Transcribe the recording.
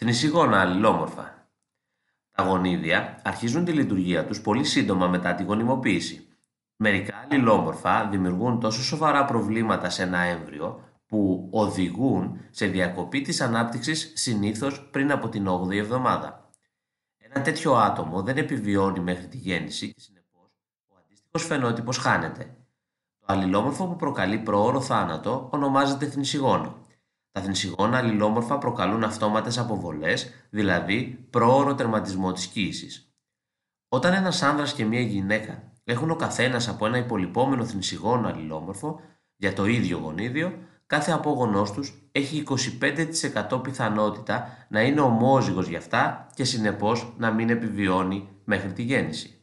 Θνησιγόνα αλληλόμορφα. Τα γονίδια αρχίζουν τη λειτουργία τους πολύ σύντομα μετά τη γονιμοποίηση. Μερικά αλληλόμορφα δημιουργούν τόσο σοβαρά προβλήματα σε ένα έμβριο που οδηγούν σε διακοπή της ανάπτυξης συνήθως πριν από την 8η εβδομάδα. Ένα τέτοιο άτομο δεν επιβιώνει μέχρι τη γέννηση και συνεπώς ο αντίστοιχος φαινότυπος χάνεται. Το αλληλόμορφο που προκαλεί προώρο θάνατο ονομάζεται θνησιγόνο. Τα θνησιγόνα αλληλόμορφα προκαλούν αυτόματες αποβολές, δηλαδή πρόωρο τερματισμό της κοίησης. Όταν ένας άνδρας και μια γυναίκα έχουν ο καθένας από ένα υπολοιπόμενο θνησιγόνο αλληλόμορφο για το ίδιο γονίδιο, κάθε απόγονός τους έχει 25% πιθανότητα να είναι ομόζυγος για αυτά και συνεπώς να μην επιβιώνει μέχρι τη γέννηση.